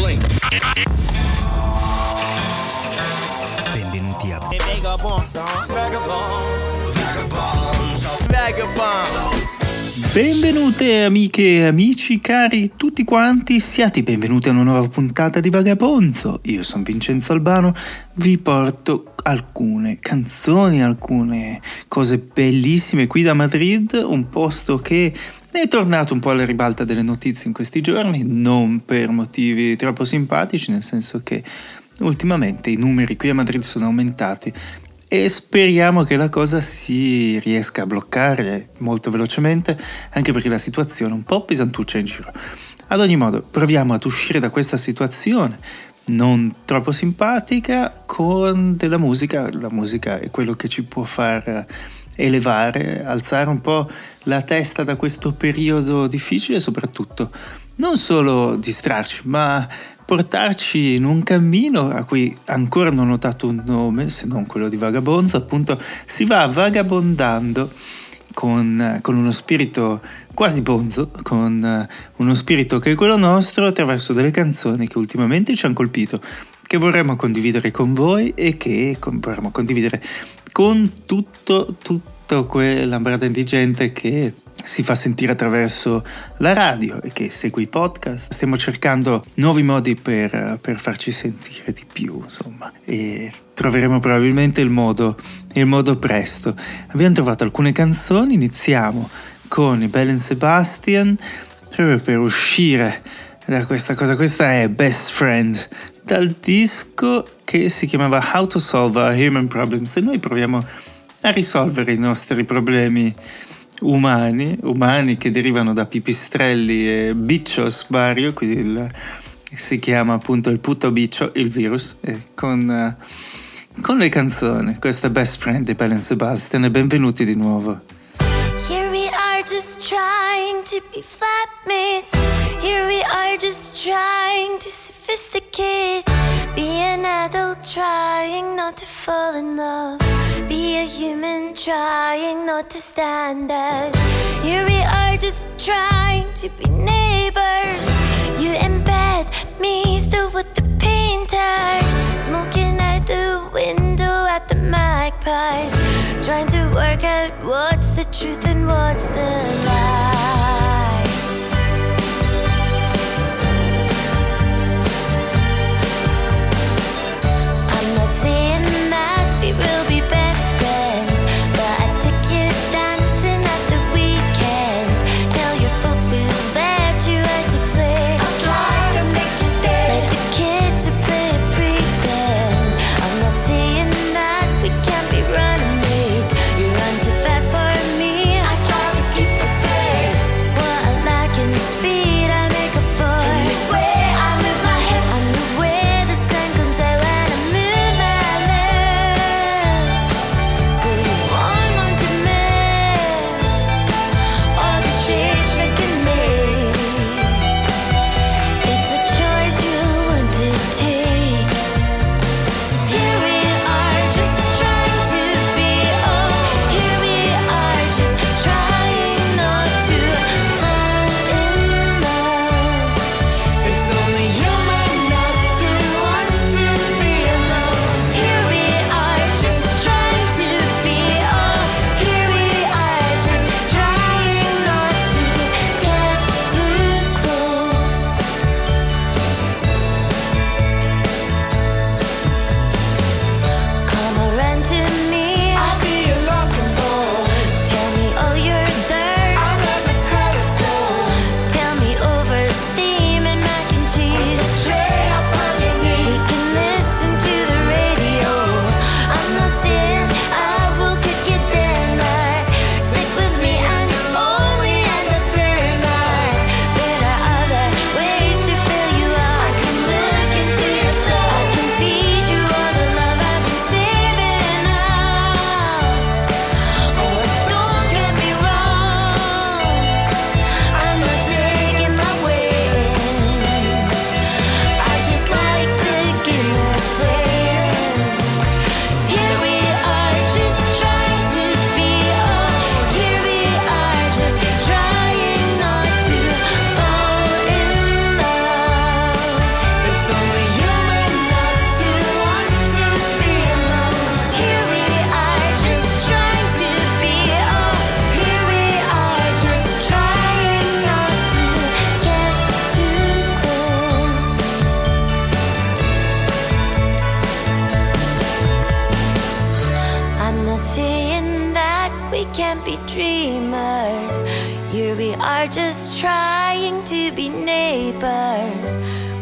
Blink. Benvenuti a Benvenute amiche e amici cari tutti quanti, siate benvenuti a una nuova puntata di Vagabonzo. Io sono Vincenzo Albano, vi porto alcune canzoni, alcune cose bellissime qui da Madrid, un posto che è tornato un po' alla ribalta delle notizie in questi giorni, non per motivi troppo simpatici, nel senso che ultimamente i numeri qui a Madrid sono aumentati e speriamo che la cosa si riesca a bloccare molto velocemente, anche perché la situazione è un po' pesantuccia in giro. Ad ogni modo, proviamo ad uscire da questa situazione non troppo simpatica con della musica. La musica è quello che ci può far elevare, alzare un po' la testa da questo periodo difficile e soprattutto non solo distrarci, ma portarci in un cammino a cui ancora non ho dato un nome, se non quello di vagabonzo, appunto si va vagabondando con, con uno spirito quasi bonzo, con uno spirito che è quello nostro attraverso delle canzoni che ultimamente ci hanno colpito, che vorremmo condividere con voi e che vorremmo condividere con tutto, tutto quell'ambrata di gente che si fa sentire attraverso la radio e che segue i podcast. Stiamo cercando nuovi modi per, per farci sentire di più, insomma, e troveremo probabilmente il modo, il modo presto. Abbiamo trovato alcune canzoni, iniziamo con i Bell Sebastian, proprio per uscire da questa cosa. Questa è Best Friend dal disco che si chiamava How to Solve Our Human Problems e noi proviamo a risolvere i nostri problemi umani, umani che derivano da pipistrelli e biccios vario, quindi il, si chiama appunto il puto biccio, il virus, con, uh, con le canzoni. Questa è Best Friend di Belen Sebastian e benvenuti di nuovo. Here we are just trying to be flatmates. Here we are just trying to sophisticate. Be an adult trying not to fall in love. Be a human trying not to stand out. Here we are just trying to be neighbors. You in bed, me still with the painters. Smoking out the window at the magpies. Trying to work out what's the truth and what's the lie.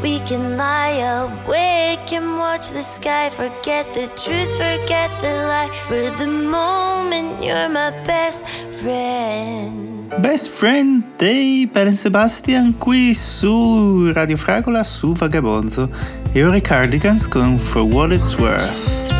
We can lie awake and watch the sky. Forget the truth, forget the lie. For the moment, you're my best friend. Best Friend dei Ben Sebastian qui su Radio Fragola su Vagabonzo e ora i Cardigans con For What It's Worth.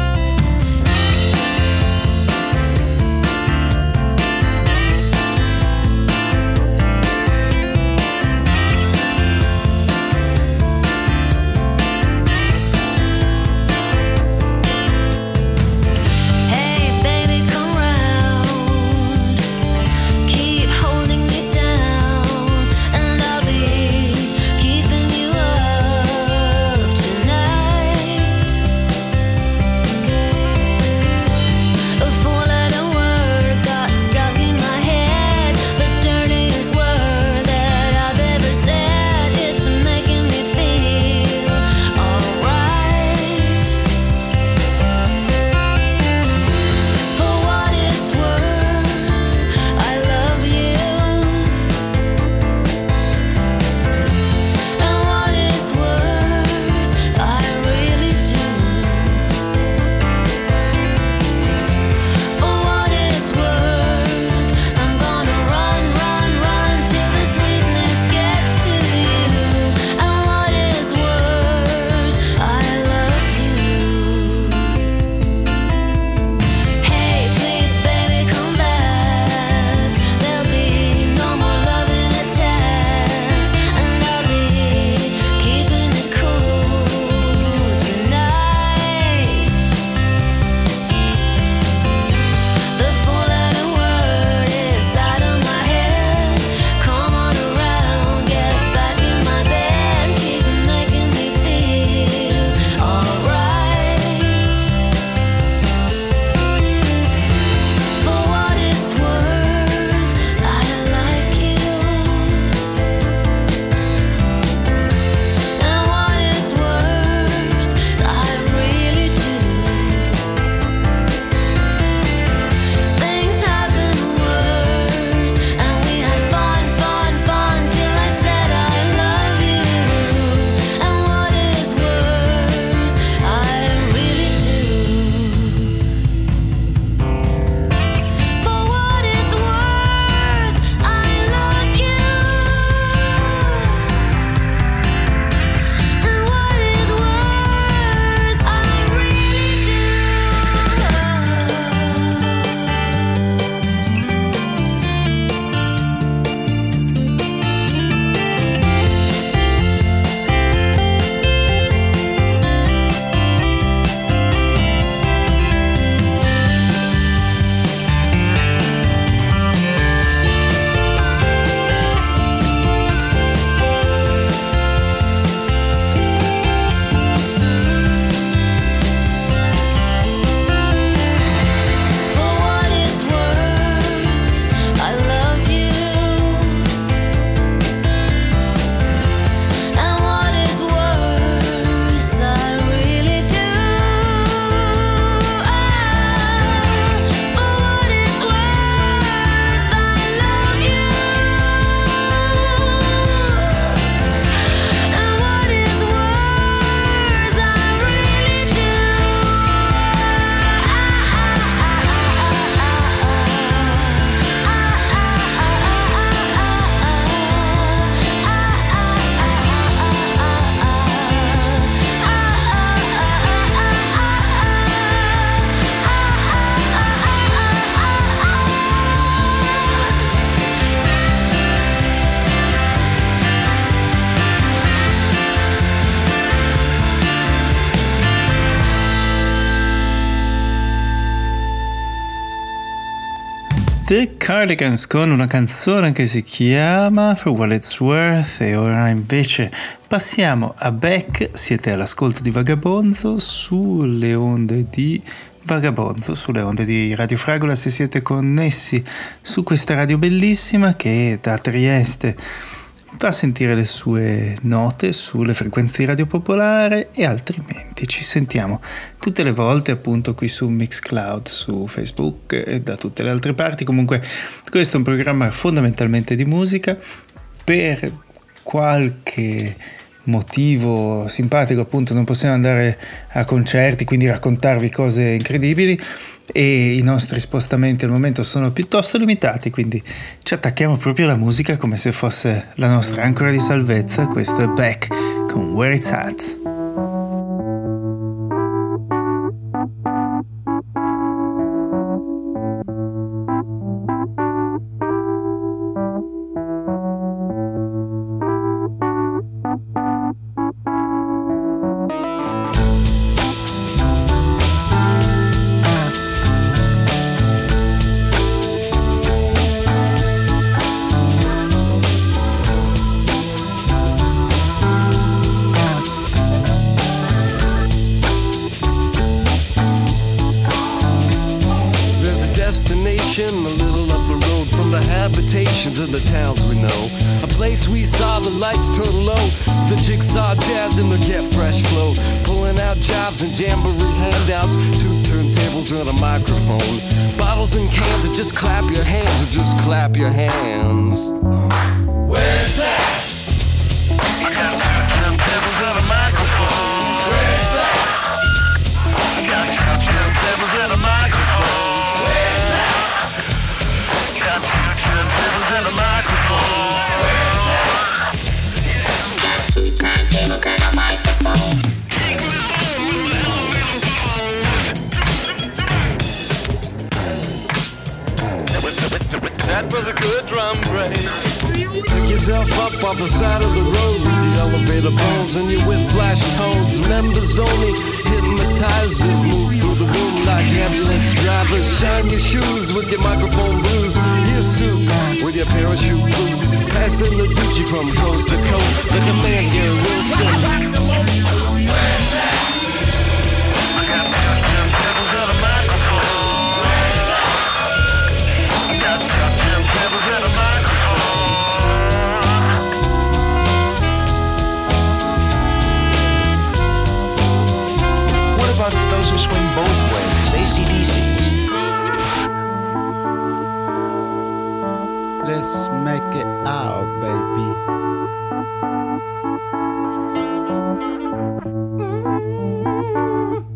Cardigans con una canzone che si chiama For What It's Worth e ora invece passiamo a Beck, siete all'ascolto di Vagabonzo sulle onde di Vagabonzo, sulle onde di Radio Fragola se siete connessi su questa radio bellissima che da Trieste fa sentire le sue note sulle frequenze di Radio Popolare e altrimenti ci sentiamo tutte le volte appunto qui su Mixcloud, su Facebook e da tutte le altre parti. Comunque questo è un programma fondamentalmente di musica per qualche motivo simpatico appunto non possiamo andare a concerti quindi raccontarvi cose incredibili e i nostri spostamenti al momento sono piuttosto limitati, quindi ci attacchiamo proprio alla musica come se fosse la nostra ancora di salvezza. Questo è Back con Where It's At. the bones and your whip flash tones. Members only, hypnotizers move through the room like ambulance drivers. Shine your shoes with your microphone blues, your suits with your parachute boots. Passing the Gucci from coast to coast Let the man Gary Wilson. Where's that? ACDCs. Let's make it out, baby. Mm-hmm.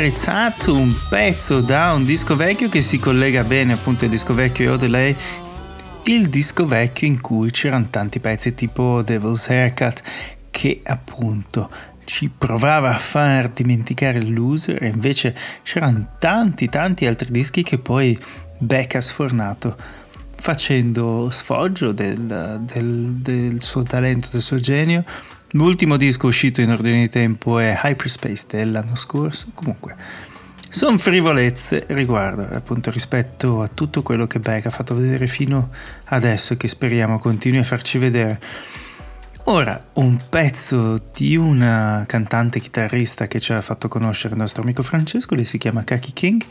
At, un pezzo da un disco vecchio che si collega bene appunto al disco vecchio e Odelay, il disco vecchio in cui c'erano tanti pezzi tipo Devil's Haircut che appunto ci provava a far dimenticare il loser e invece c'erano tanti tanti altri dischi che poi Beck ha sfornato facendo sfoggio del, del, del suo talento, del suo genio L'ultimo disco uscito in ordine di tempo è Hyperspace dell'anno scorso. Comunque, sono frivolezze riguardo appunto rispetto a tutto quello che Beck ha fatto vedere fino adesso e che speriamo continui a farci vedere. Ora, un pezzo di una cantante chitarrista che ci ha fatto conoscere il nostro amico Francesco, lei si chiama Kaki King,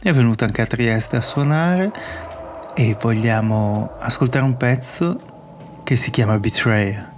è venuta anche a Trieste a suonare e vogliamo ascoltare un pezzo che si chiama Betray.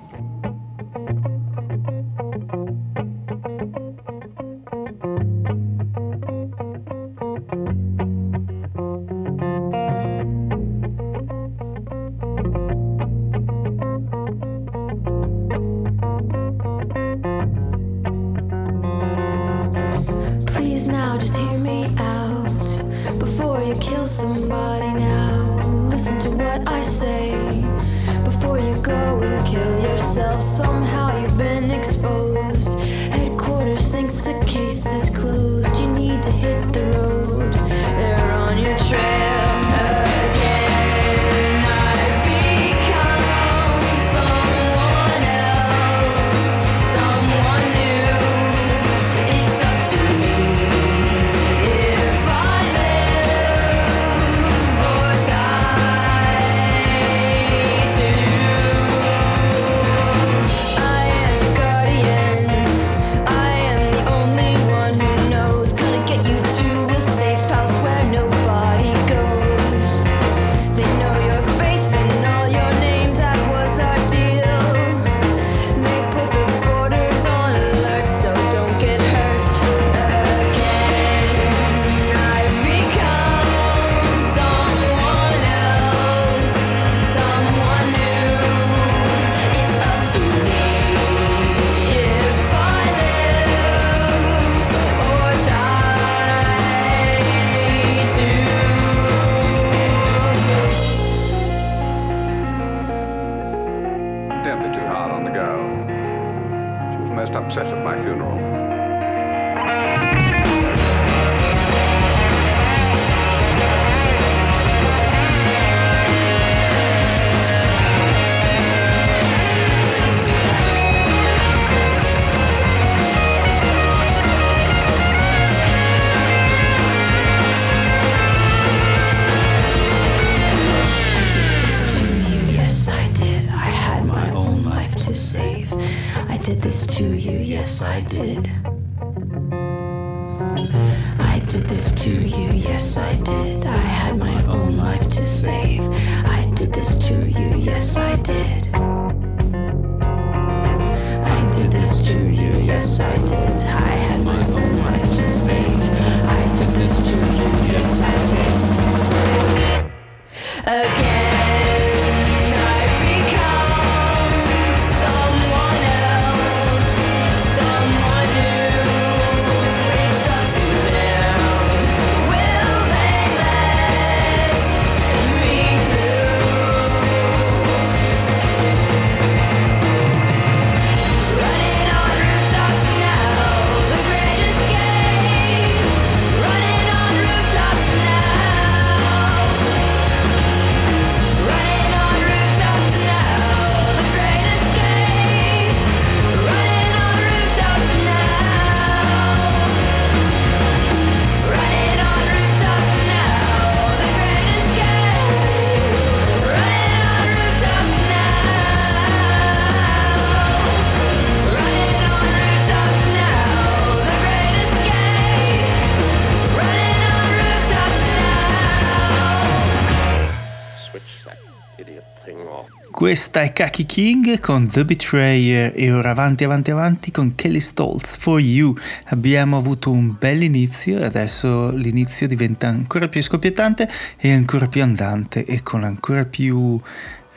Questa è Kaki King con The Betrayer e ora avanti avanti avanti con Kelly Stoltz For You. Abbiamo avuto un bel inizio e adesso l'inizio diventa ancora più scoppiettante e ancora più andante e con ancora più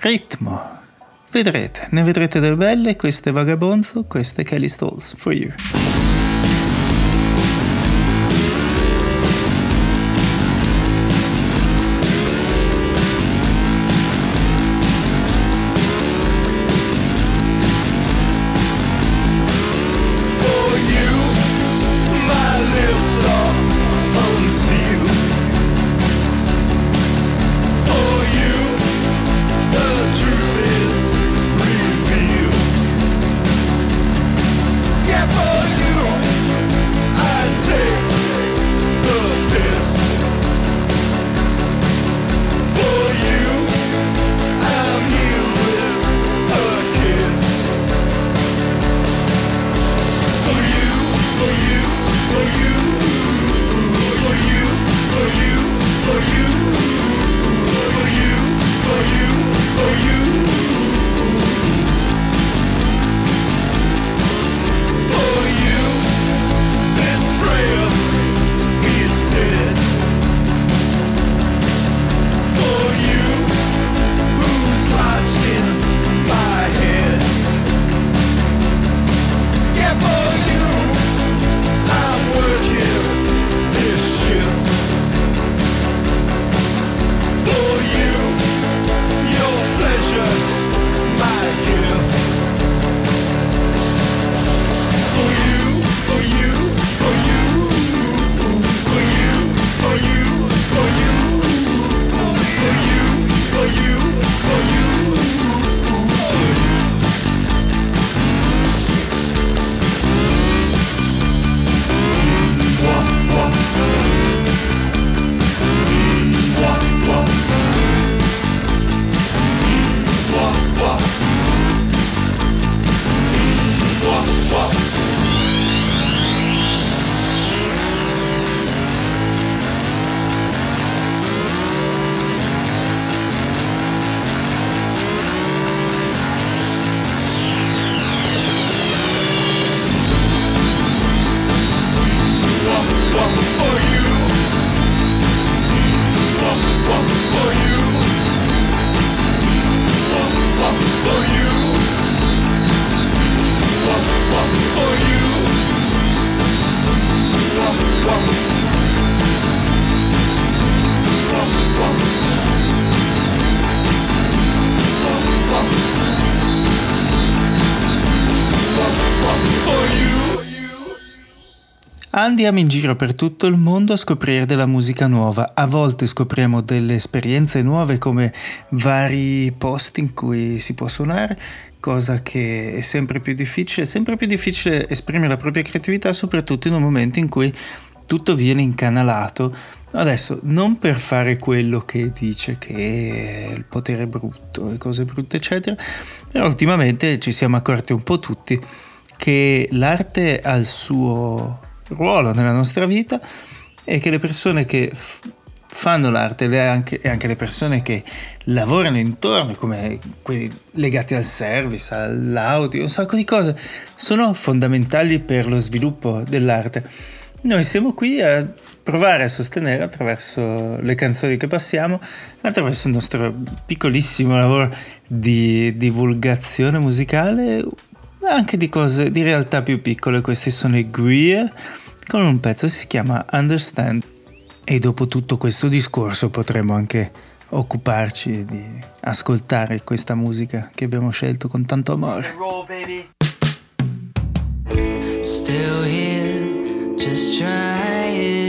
ritmo. Vedrete, ne vedrete delle belle, questo è Vagabonzo, questo è Kelly Stoltz For You. Andiamo in giro per tutto il mondo a scoprire della musica nuova. A volte scopriamo delle esperienze nuove come vari posti in cui si può suonare, cosa che è sempre più difficile, sempre più difficile esprimere la propria creatività, soprattutto in un momento in cui tutto viene incanalato. Adesso, non per fare quello che dice che il potere è brutto e cose brutte, eccetera, però ultimamente ci siamo accorti un po' tutti che l'arte ha il suo ruolo nella nostra vita e che le persone che f- fanno l'arte e anche, e anche le persone che lavorano intorno, come quelli legati al service, all'audio, un sacco di cose, sono fondamentali per lo sviluppo dell'arte. Noi siamo qui a provare a sostenere attraverso le canzoni che passiamo, attraverso il nostro piccolissimo lavoro di divulgazione musicale, anche di cose di realtà più piccole. Questi sono i Greer con un pezzo che si chiama Understand. E dopo tutto questo discorso potremo anche occuparci di ascoltare questa musica che abbiamo scelto con tanto amore. Still here, just trying,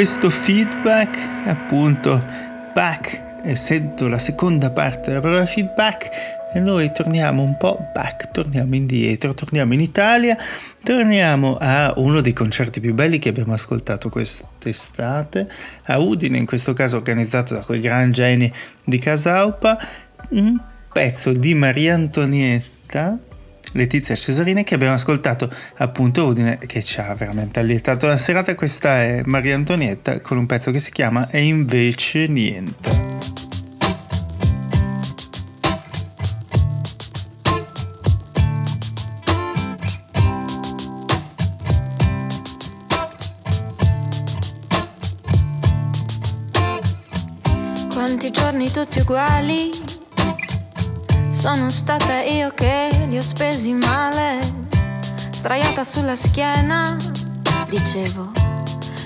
questo feedback, appunto, back, essendo la seconda parte della parola feedback, noi torniamo un po' back, torniamo indietro, torniamo in Italia, torniamo a uno dei concerti più belli che abbiamo ascoltato quest'estate, a Udine, in questo caso organizzato da quei gran geni di Casaupa, un pezzo di Maria Antonietta Letizia Cesarini che abbiamo ascoltato appunto Udine che ci ha veramente allietato la serata. Questa è Maria Antonietta con un pezzo che si chiama E invece niente. Quanti giorni tutti uguali sono stata io che li ho spesi male. Straiata sulla schiena, dicevo.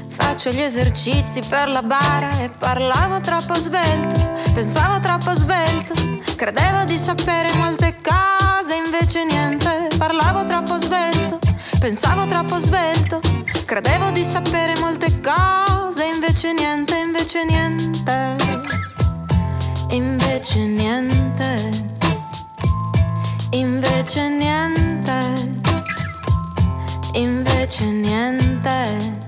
Faccio gli esercizi per la bara e parlavo troppo svelto. Pensavo troppo svelto. Credevo di sapere molte cose, invece niente. Parlavo troppo svelto. Pensavo troppo svelto. Credevo di sapere molte cose, invece niente, invece niente. Invece niente. Invece niente. Invece niente.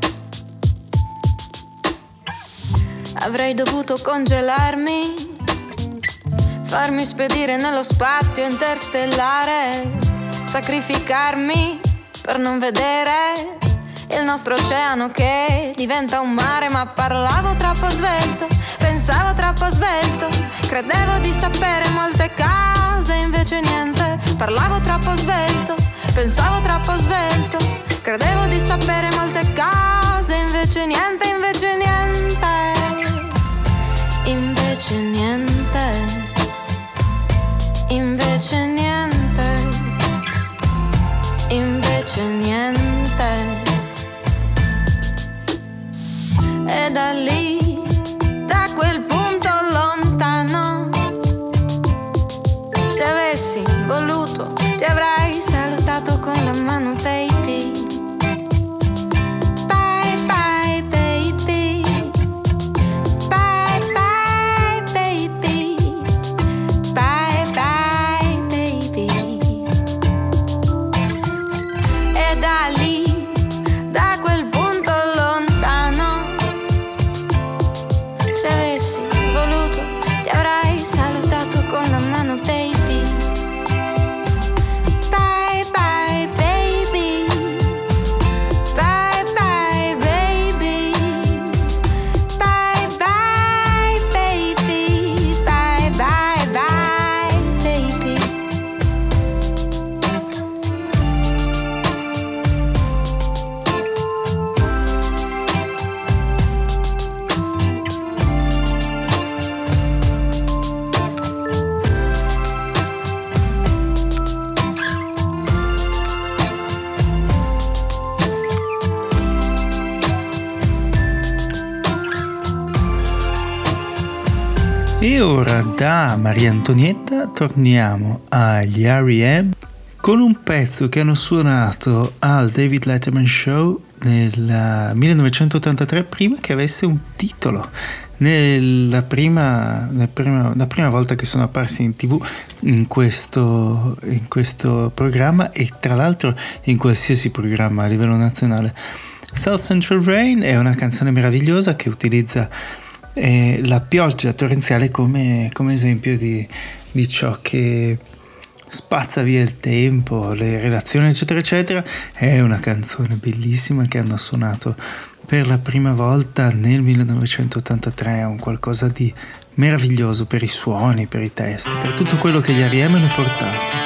Avrei dovuto congelarmi, farmi spedire nello spazio interstellare, sacrificarmi per non vedere il nostro oceano che diventa un mare, ma parlavo troppo svelto, pensavo troppo svelto, credevo di sapere molte cose, invece niente, parlavo troppo svelto, pensavo troppo svelto, credevo di sapere molte cose, invece niente, invece niente, invece niente, invece niente, invece niente. E da lì, da quel punto lontano, se avessi voluto ti avrei salutato con la mano baby. Maria Antonietta torniamo agli R.E.M. con un pezzo che hanno suonato al David Letterman Show nel 1983 prima che avesse un titolo. Nella prima, nella prima- la prima volta che sono apparsi in tv in questo, in questo programma e tra l'altro in qualsiasi programma a livello nazionale. South Central Rain è una canzone meravigliosa che utilizza eh, la pioggia torrenziale come, come esempio di, di ciò che spazza via il tempo, le relazioni eccetera eccetera. È una canzone bellissima che hanno suonato per la prima volta nel 1983, è un qualcosa di meraviglioso per i suoni, per i testi, per tutto quello che gli R.E.M. hanno portato.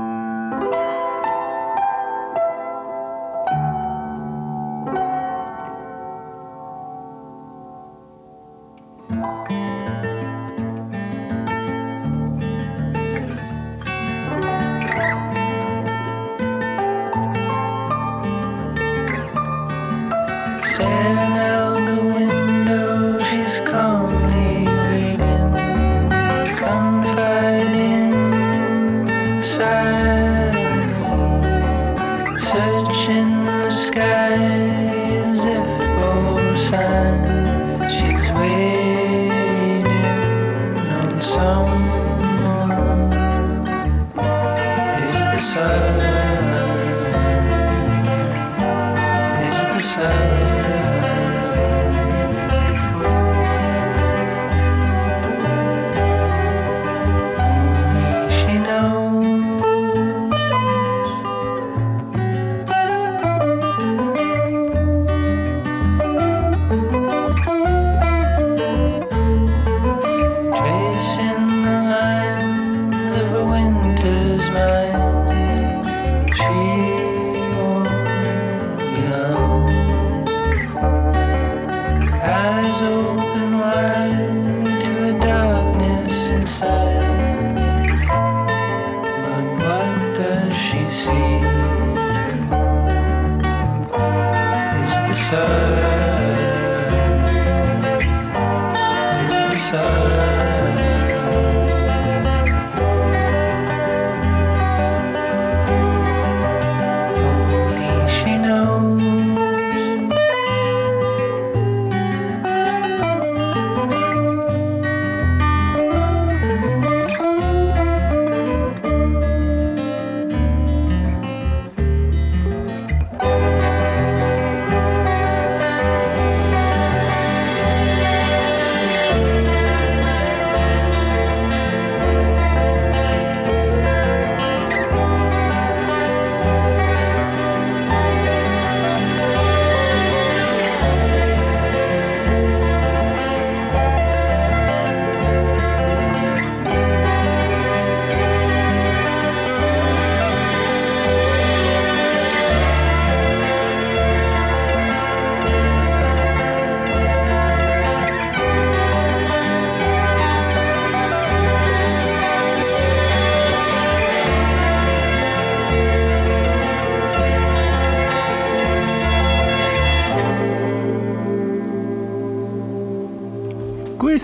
winter's mine.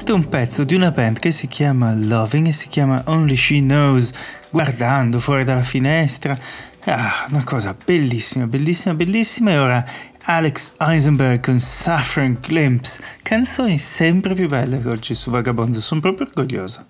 Questo è un pezzo di una band che si chiama Loving e si chiama Only She Knows, guardando fuori dalla finestra. Ah, una cosa bellissima, bellissima, bellissima. E ora Alex Eisenberg con Saffron Glimpse, canzoni sempre più belle che oggi su Vagabonzo, sono proprio orgoglioso.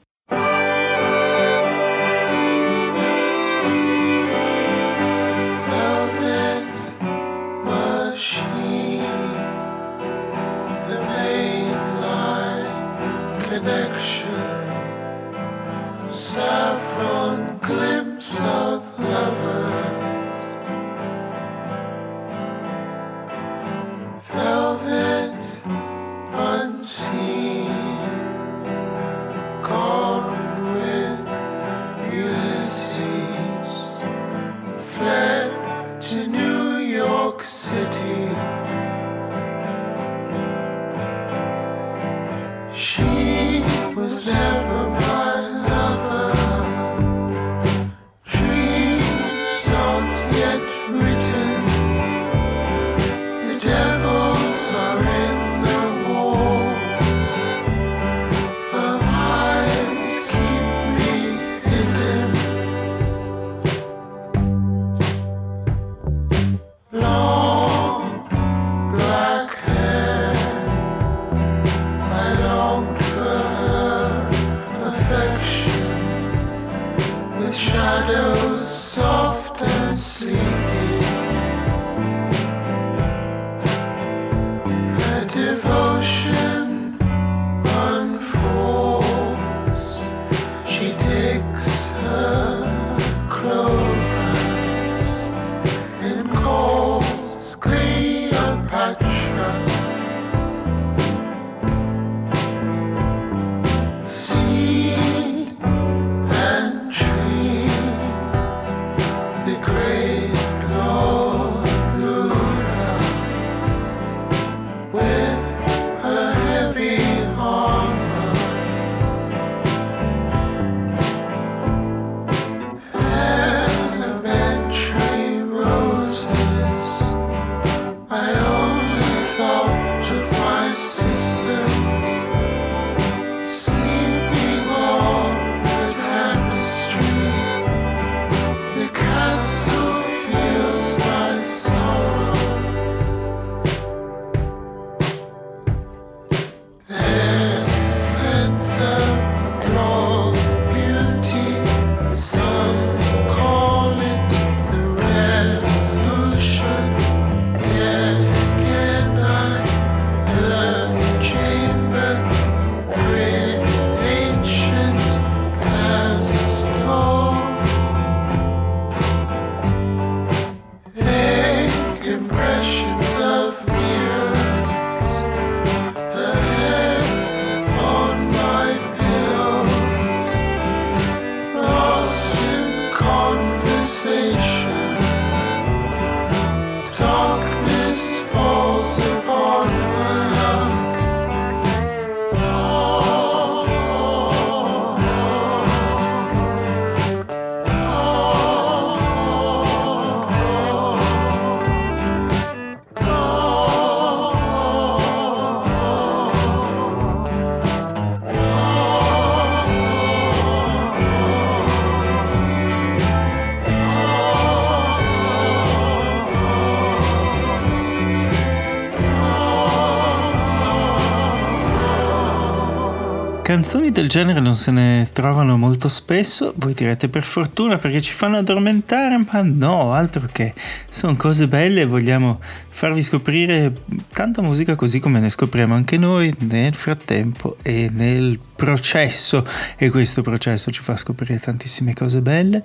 Canzoni del genere non se ne trovano molto spesso, voi direte per fortuna perché ci fanno addormentare, ma no, altro che. Sono cose belle e vogliamo farvi scoprire tanta musica così come ne scopriamo anche noi nel frattempo e nel processo. E questo processo ci fa scoprire tantissime cose belle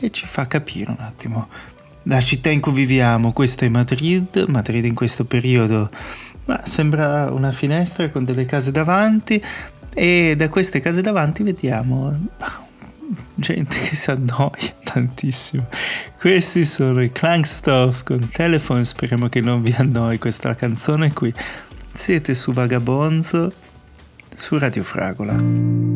e ci fa capire un attimo la città in cui viviamo, questa è Madrid, Madrid in questo periodo ma sembra una finestra con delle case davanti e da queste case davanti vediamo gente che si annoia tantissimo. Questi sono i Clankstuff con Telephone, speriamo che non vi annoi questa canzone qui. Siete su Vagabonzo su Radio Fragola.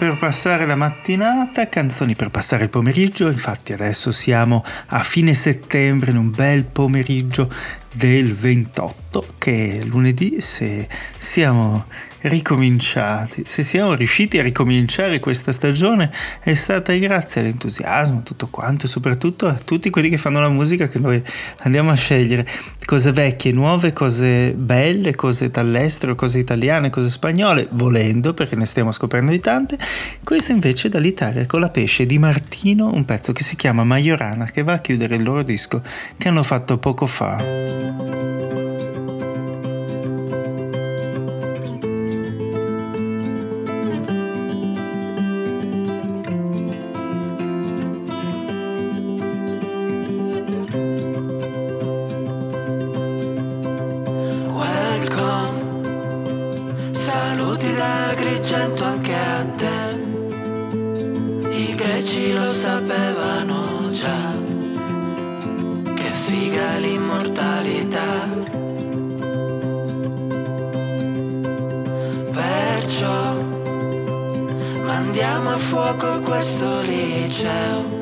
Per passare la mattinata, canzoni per passare il pomeriggio, infatti adesso siamo a fine settembre in un bel pomeriggio del 28 che è lunedì se siamo ricominciati, se siamo riusciti a ricominciare questa stagione è stata grazie all'entusiasmo, tutto quanto e soprattutto a tutti quelli che fanno la musica che noi andiamo a scegliere, cose vecchie, nuove, cose belle, cose dall'estero, cose italiane, cose spagnole, volendo perché ne stiamo scoprendo di tante, questo invece dall'Italia con la pesce di Martino, un pezzo che si chiama Majorana che va a chiudere il loro disco che hanno fatto poco fa. venuti da Grigento anche a te. I greci lo sapevano già. Che figa l'immortalità. Perciò mandiamo a fuoco questo liceo.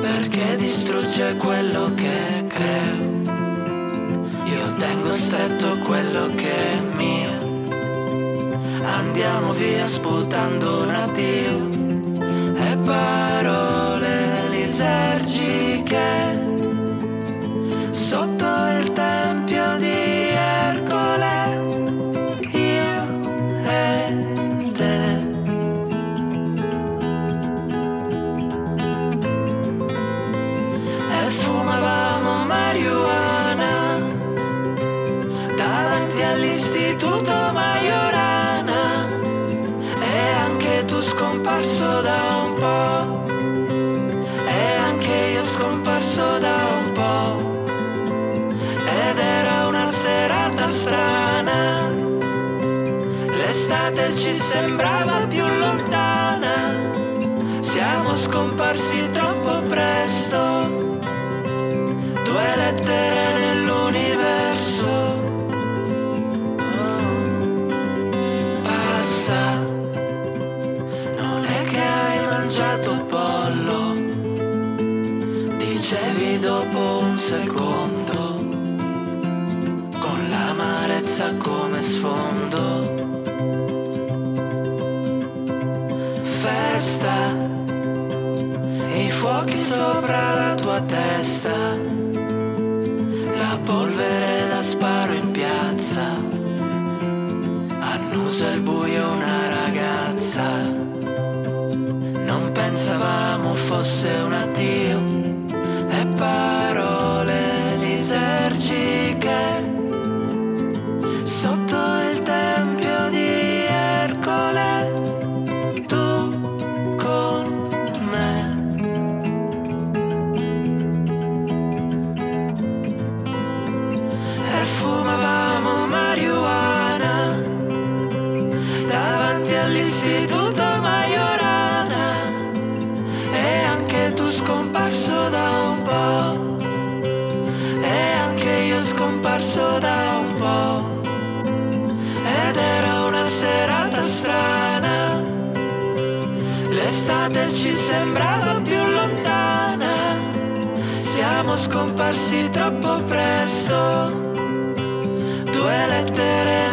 Perché distrugge quello che creo. Io tengo stretto quello che mi Andiamo via sputando un addio. E parole lisergiche. Sotto il tempio scomparso da un po' e anche io scomparso da un po' ed era una serata strana. L'estate ci sembrava più lontana. Siamo scomparsi troppo presto, due lettere sopra la tua testa, la polvere da sparo in piazza, annusa il buio una ragazza, non pensavamo fosse un addio scomparso da un po' ed era una serata strana. L'estate ci sembrava più lontana. Siamo scomparsi troppo presto, due lettere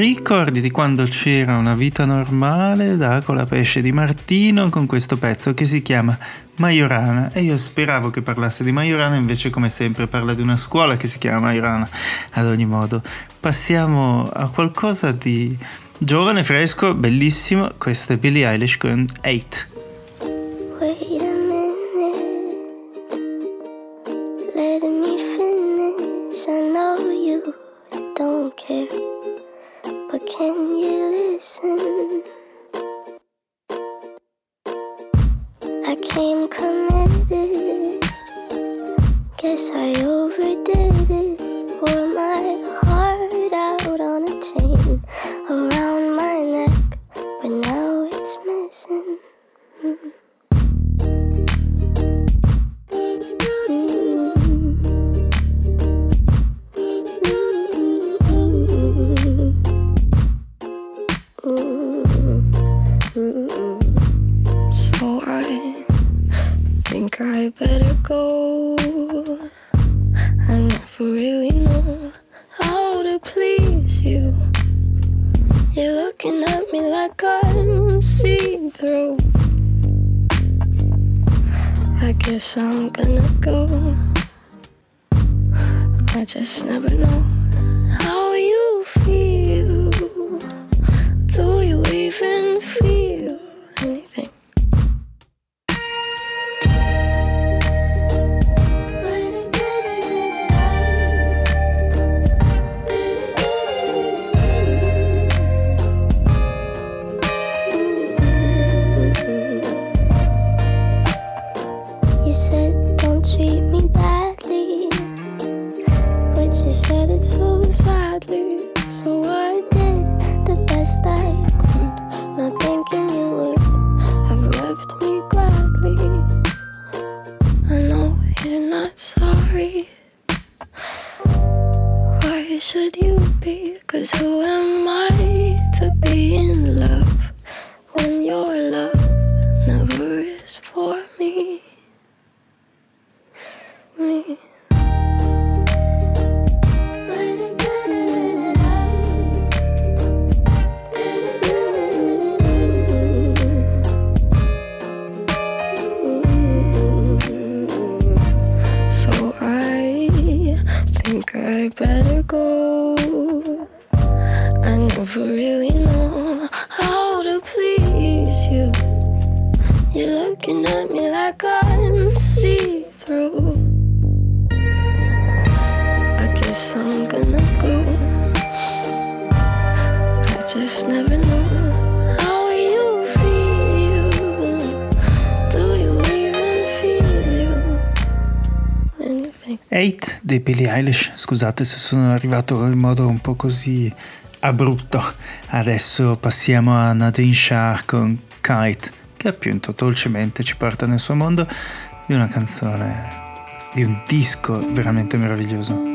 Ricordi di quando c'era una vita normale da Colapesce di Martino con questo pezzo che si chiama Majorana. E io speravo che parlasse di Majorana invece come sempre parla di una scuola che si chiama Majorana. Ad ogni modo passiamo a qualcosa di giovane, fresco, bellissimo. Questo è Billie Eilish con 8 Eilish, scusate se sono arrivato in modo un po' così abrupto. Adesso passiamo a Nadine Shah con Kite, che appunto dolcemente ci porta nel suo mondo di una canzone, di un disco veramente meraviglioso.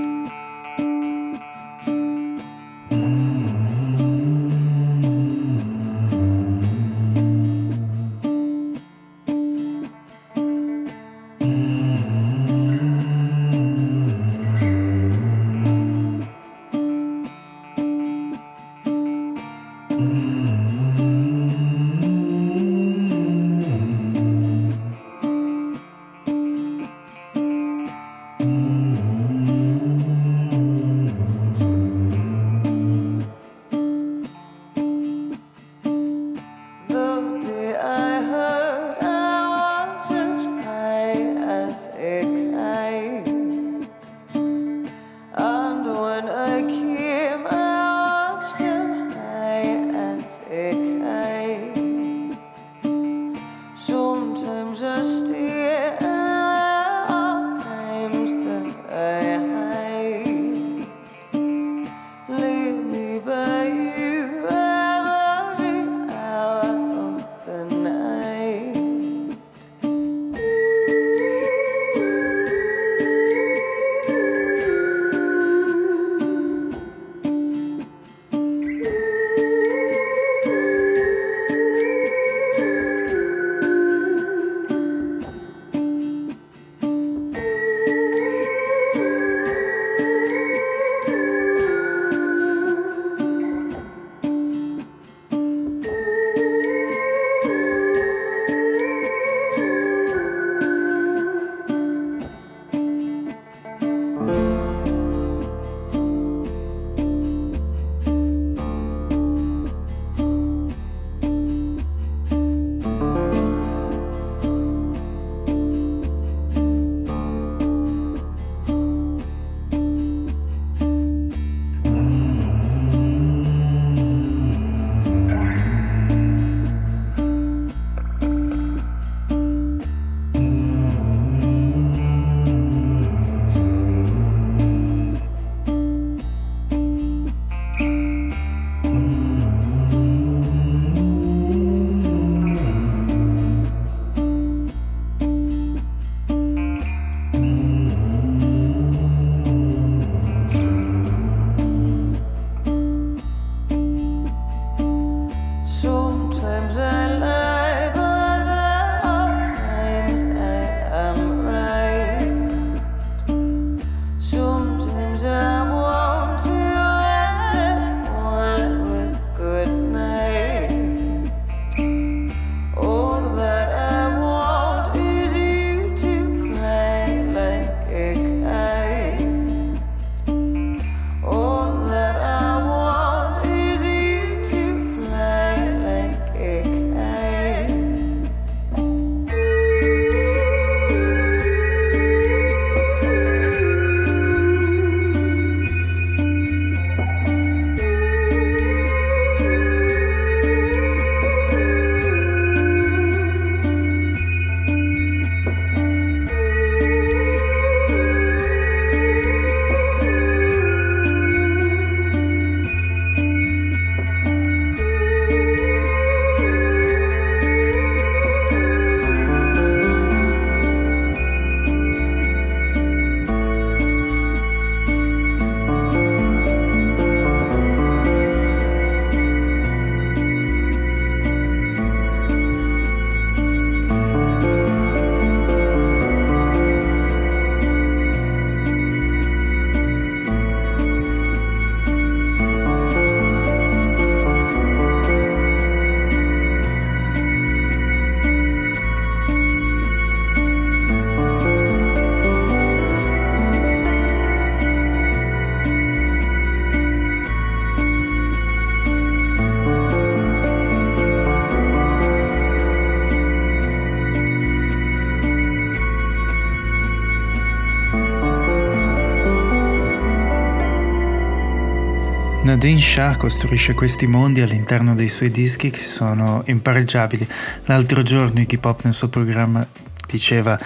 Nadine Shah costruisce questi mondi all'interno dei suoi dischi che sono impareggiabili. L'altro giorno Iggy Pop nel suo programma diceva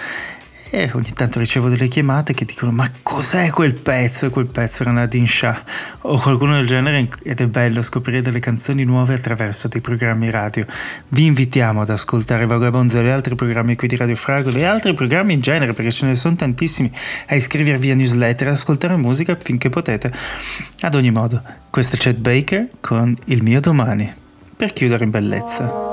e ogni tanto ricevo delle chiamate che dicono ma cos'è quel pezzo? E quel pezzo era Nadine Shah o qualcuno del genere ed è bello scoprire delle canzoni nuove attraverso dei programmi radio. Vi invitiamo ad ascoltare Vagabonzo e gli altri programmi qui di Radio Fragole e altri programmi in genere perché ce ne sono tantissimi, a iscrivervi a newsletter e ascoltare musica finché potete. Ad ogni modo, questo è Chet Baker con Il mio domani, per chiudere in bellezza.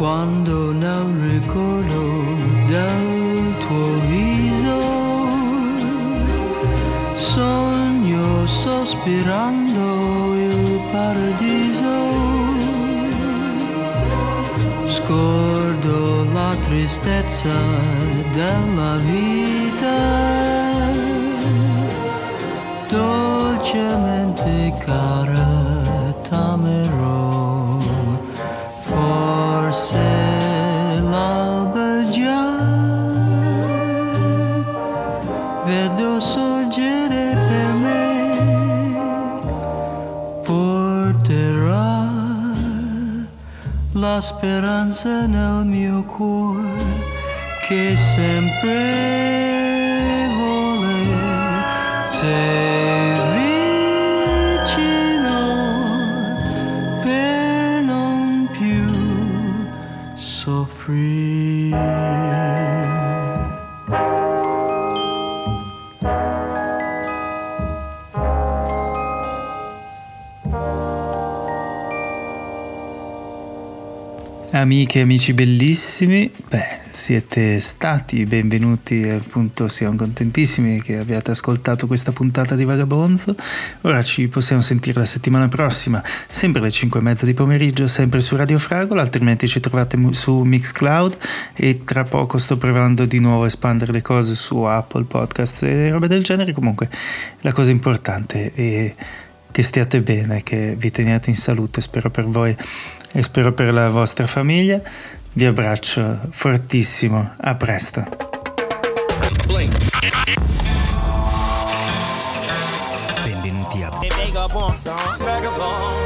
Quando nel ricordo del tuo viso sogno sospirando il paradiso, scordo la tristezza della vita, dolcemente cara sorgere per me. Porterà la speranza nel mio cuore che sempre Amiche e amici bellissimi, beh, siete stati benvenuti, appunto siamo contentissimi che abbiate ascoltato questa puntata di Vagabonzo. Ora ci possiamo sentire la settimana prossima, sempre alle 5 e mezza di pomeriggio, sempre su Radio Fragola, altrimenti ci trovate su Mixcloud e tra poco sto provando di nuovo a espandere le cose su Apple Podcasts e robe del genere. Comunque la cosa importante è che stiate bene, che vi teniate in salute, spero per voi e spero per la vostra famiglia. Vi abbraccio fortissimo, a presto. Benvenuti a Vagabond.